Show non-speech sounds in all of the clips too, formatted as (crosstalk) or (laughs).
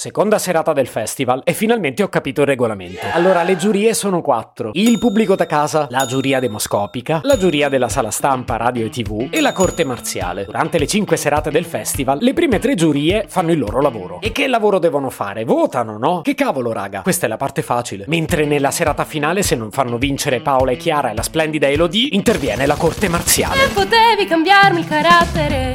Seconda serata del festival e finalmente ho capito il regolamento. Allora, le giurie sono quattro. Il pubblico da casa, la giuria demoscopica, la giuria della sala stampa, radio e tv e la corte marziale. Durante le cinque serate del festival, le prime tre giurie fanno il loro lavoro. E che lavoro devono fare? Votano, no? Che cavolo, raga? Questa è la parte facile. Mentre nella serata finale, se non fanno vincere Paola e Chiara e la splendida Elodie, interviene la corte marziale. Se potevi cambiarmi il carattere,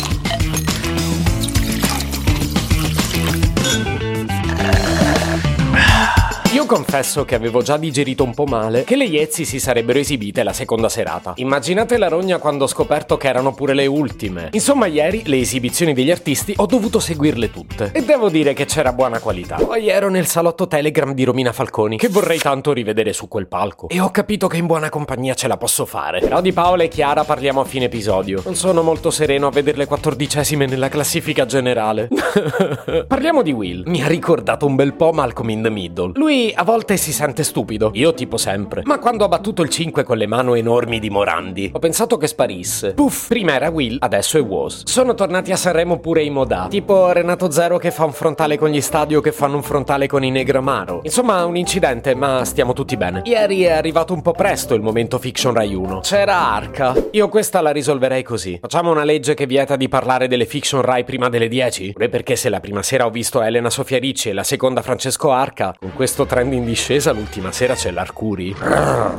Confesso che avevo già digerito un po' male che le Iezzi si sarebbero esibite la seconda serata. Immaginate la rogna quando ho scoperto che erano pure le ultime. Insomma, ieri le esibizioni degli artisti ho dovuto seguirle tutte. E devo dire che c'era buona qualità. Poi ero nel salotto Telegram di Romina Falconi, che vorrei tanto rivedere su quel palco. E ho capito che in buona compagnia ce la posso fare. Però di Paola e Chiara parliamo a fine episodio. Non sono molto sereno a vederle quattordicesime nella classifica generale. (laughs) parliamo di Will. Mi ha ricordato un bel po' Malcolm in the Middle. Lui a volte si sente stupido, io tipo sempre. Ma quando ha battuto il 5 con le mano enormi di Morandi, ho pensato che sparisse. Puff, prima era Will, adesso è Was. Sono tornati a Sanremo pure i Modà, tipo Renato Zero che fa un frontale con gli stadio che fanno un frontale con i Negramaro. Insomma, un incidente, ma stiamo tutti bene. Ieri è arrivato un po' presto il momento Fiction Rai 1. C'era Arca. Io questa la risolverei così. Facciamo una legge che vieta di parlare delle Fiction Rai prima delle 10? Pure perché se la prima sera ho visto Elena Sofia Ricci e la seconda Francesco Arca, con questo trend in discesa l'ultima sera c'è l'Arcuri.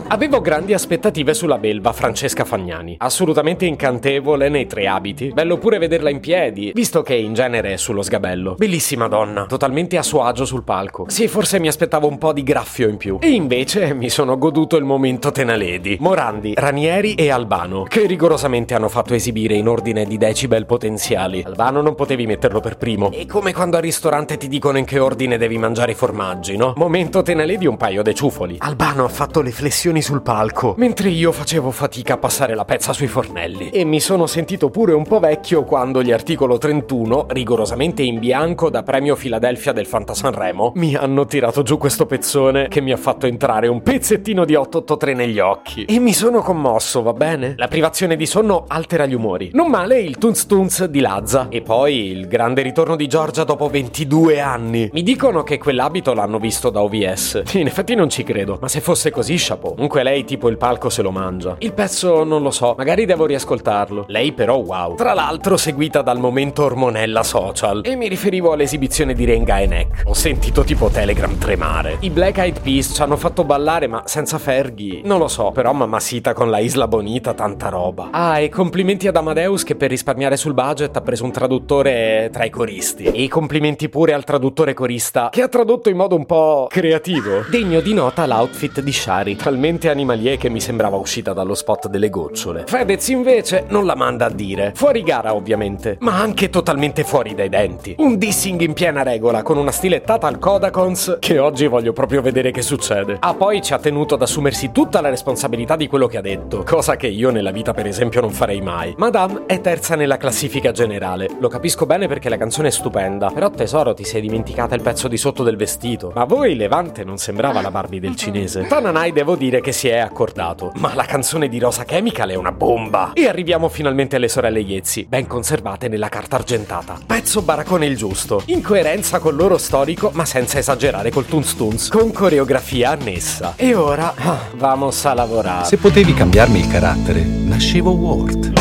Avevo grandi aspettative sulla belva Francesca Fagnani. Assolutamente incantevole nei tre abiti. Bello pure vederla in piedi, visto che in genere è sullo sgabello. Bellissima donna, totalmente a suo agio sul palco. Sì, forse mi aspettavo un po' di graffio in più. E invece mi sono goduto il momento Tenaledi. Morandi, Ranieri e Albano, che rigorosamente hanno fatto esibire in ordine di decibel potenziali. Albano non potevi metterlo per primo. È come quando al ristorante ti dicono in che ordine devi mangiare i formaggi, no? Momento Tenaledi Lady un paio de ciufoli. Albano ha fatto le flessioni sul palco, mentre io facevo fatica a passare la pezza sui fornelli. E mi sono sentito pure un po' vecchio quando gli articolo 31, rigorosamente in bianco da premio Philadelphia del Fanta Sanremo, mi hanno tirato giù questo pezzone che mi ha fatto entrare un pezzettino di 883 negli occhi. E mi sono commosso, va bene? La privazione di sonno altera gli umori. Non male il Tunz Tunz di Lazza. E poi il grande ritorno di Giorgia dopo 22 anni. Mi dicono che quell'abito l'hanno visto da OVS in effetti non ci credo, ma se fosse così, chapeau. Comunque lei tipo il palco se lo mangia. Il pezzo non lo so, magari devo riascoltarlo. Lei però wow. Tra l'altro seguita dal momento ormonella social. E mi riferivo all'esibizione di Renga e Neck. Ho sentito tipo Telegram tremare. I Black Eyed Peas ci hanno fatto ballare ma senza Fergie. Non lo so, però mamma sita con la Isla Bonita tanta roba. Ah, e complimenti ad Amadeus che per risparmiare sul budget ha preso un traduttore tra i coristi. E complimenti pure al traduttore corista che ha tradotto in modo un po' creativo figo. Degno di nota l'outfit di Shari, talmente animalier che mi sembrava uscita dallo spot delle gocciole. Fedez invece non la manda a dire. Fuori gara ovviamente, ma anche totalmente fuori dai denti. Un dissing in piena regola con una stilettata al Kodakons che oggi voglio proprio vedere che succede. Ah poi ci ha tenuto ad assumersi tutta la responsabilità di quello che ha detto, cosa che io nella vita per esempio non farei mai. Madame è terza nella classifica generale. Lo capisco bene perché la canzone è stupenda, però tesoro ti sei dimenticata il pezzo di sotto del vestito. Ma voi Levante non non sembrava la Barbie del cinese. Tananai devo dire che si è accordato, ma la canzone di Rosa Chemical è una bomba. E arriviamo finalmente alle sorelle Iezzi, ben conservate nella carta argentata. Pezzo baracone il giusto, in coerenza col loro storico, ma senza esagerare col Tunz Tunz, con coreografia annessa. E ora, ah, vamos a lavorare. Se potevi cambiarmi il carattere, nascevo Word.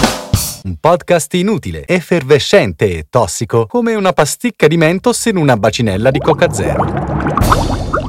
Un podcast inutile, effervescente e tossico, come una pasticca di mentos in una bacinella di Coca Zero.